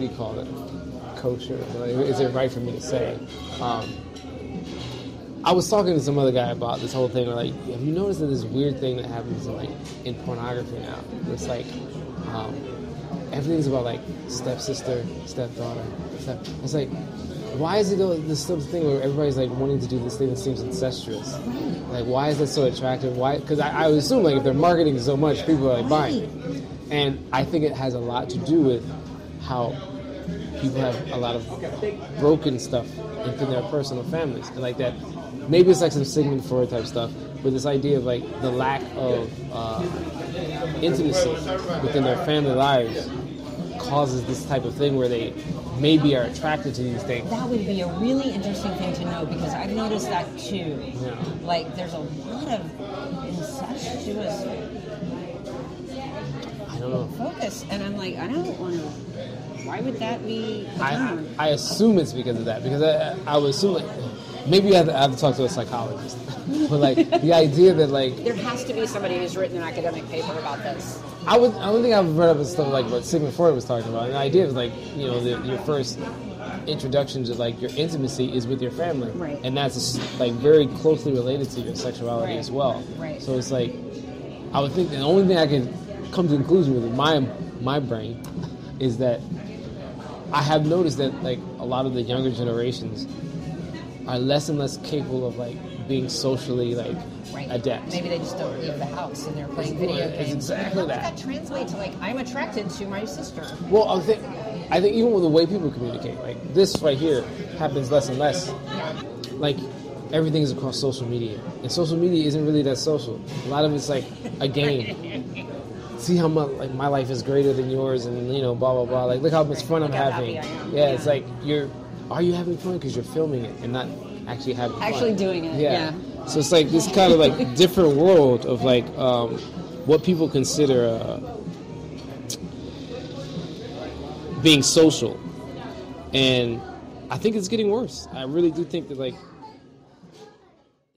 what do you call it? Kosher. Is it right for me to say? Um, I was talking to some other guy about this whole thing. Like, have you noticed that this weird thing that happens in like in pornography now? It's like um, everything's about like stepsister, stepdaughter. Step. It's like why is it this sort of thing where everybody's like wanting to do this thing that seems incestuous? Like, why is that so attractive? Why? Because I, I would assume like if they're marketing so much, people are like buying. it. And I think it has a lot to do with how people have a lot of broken stuff within their personal families, and like that. Maybe it's like some Sigmund Freud type stuff, but this idea of like the lack of uh, intimacy within their family lives causes this type of thing where they maybe are attracted to these things. That would be a really interesting thing to know because I've noticed that too. Yeah. Like, there's a lot of incestuous Focus, and I'm like, I don't want to. Why would that be? I? I assume it's because of that because I, I would assume like maybe I have, to, I have to talk to a psychologist, but like the idea that like there has to be somebody who's written an academic paper about this. I would I don't think I've read up on stuff like what Sigmund Freud was talking about. And the idea is like you know the, your first introduction to like your intimacy is with your family, Right. and that's like very closely related to your sexuality Right. as well. Right. So it's like I would think the only thing I can come to the conclusion with my my brain is that I have noticed that like a lot of the younger generations are less and less capable of like being socially like Right. adept. Maybe they just don't leave the house and they're playing It's- video it's games. exactly How that. does that translate to like I'm attracted to my sister? Well, I think I think even with the way people communicate, like this right here happens less and less. Yeah. Like everything is across social media, and social media isn't really that social. A lot of it's like a game. See how much like my life is greater than yours, and you know, blah blah blah. Like look how much fun I'm having. am. Yeah, it's like you're. Are you having fun because you're filming it and not actually having fun? Actually doing it, yeah. So it's like this kind of like different world of like um, what people consider. Uh, being social, and I think it's getting worse. I really do think that like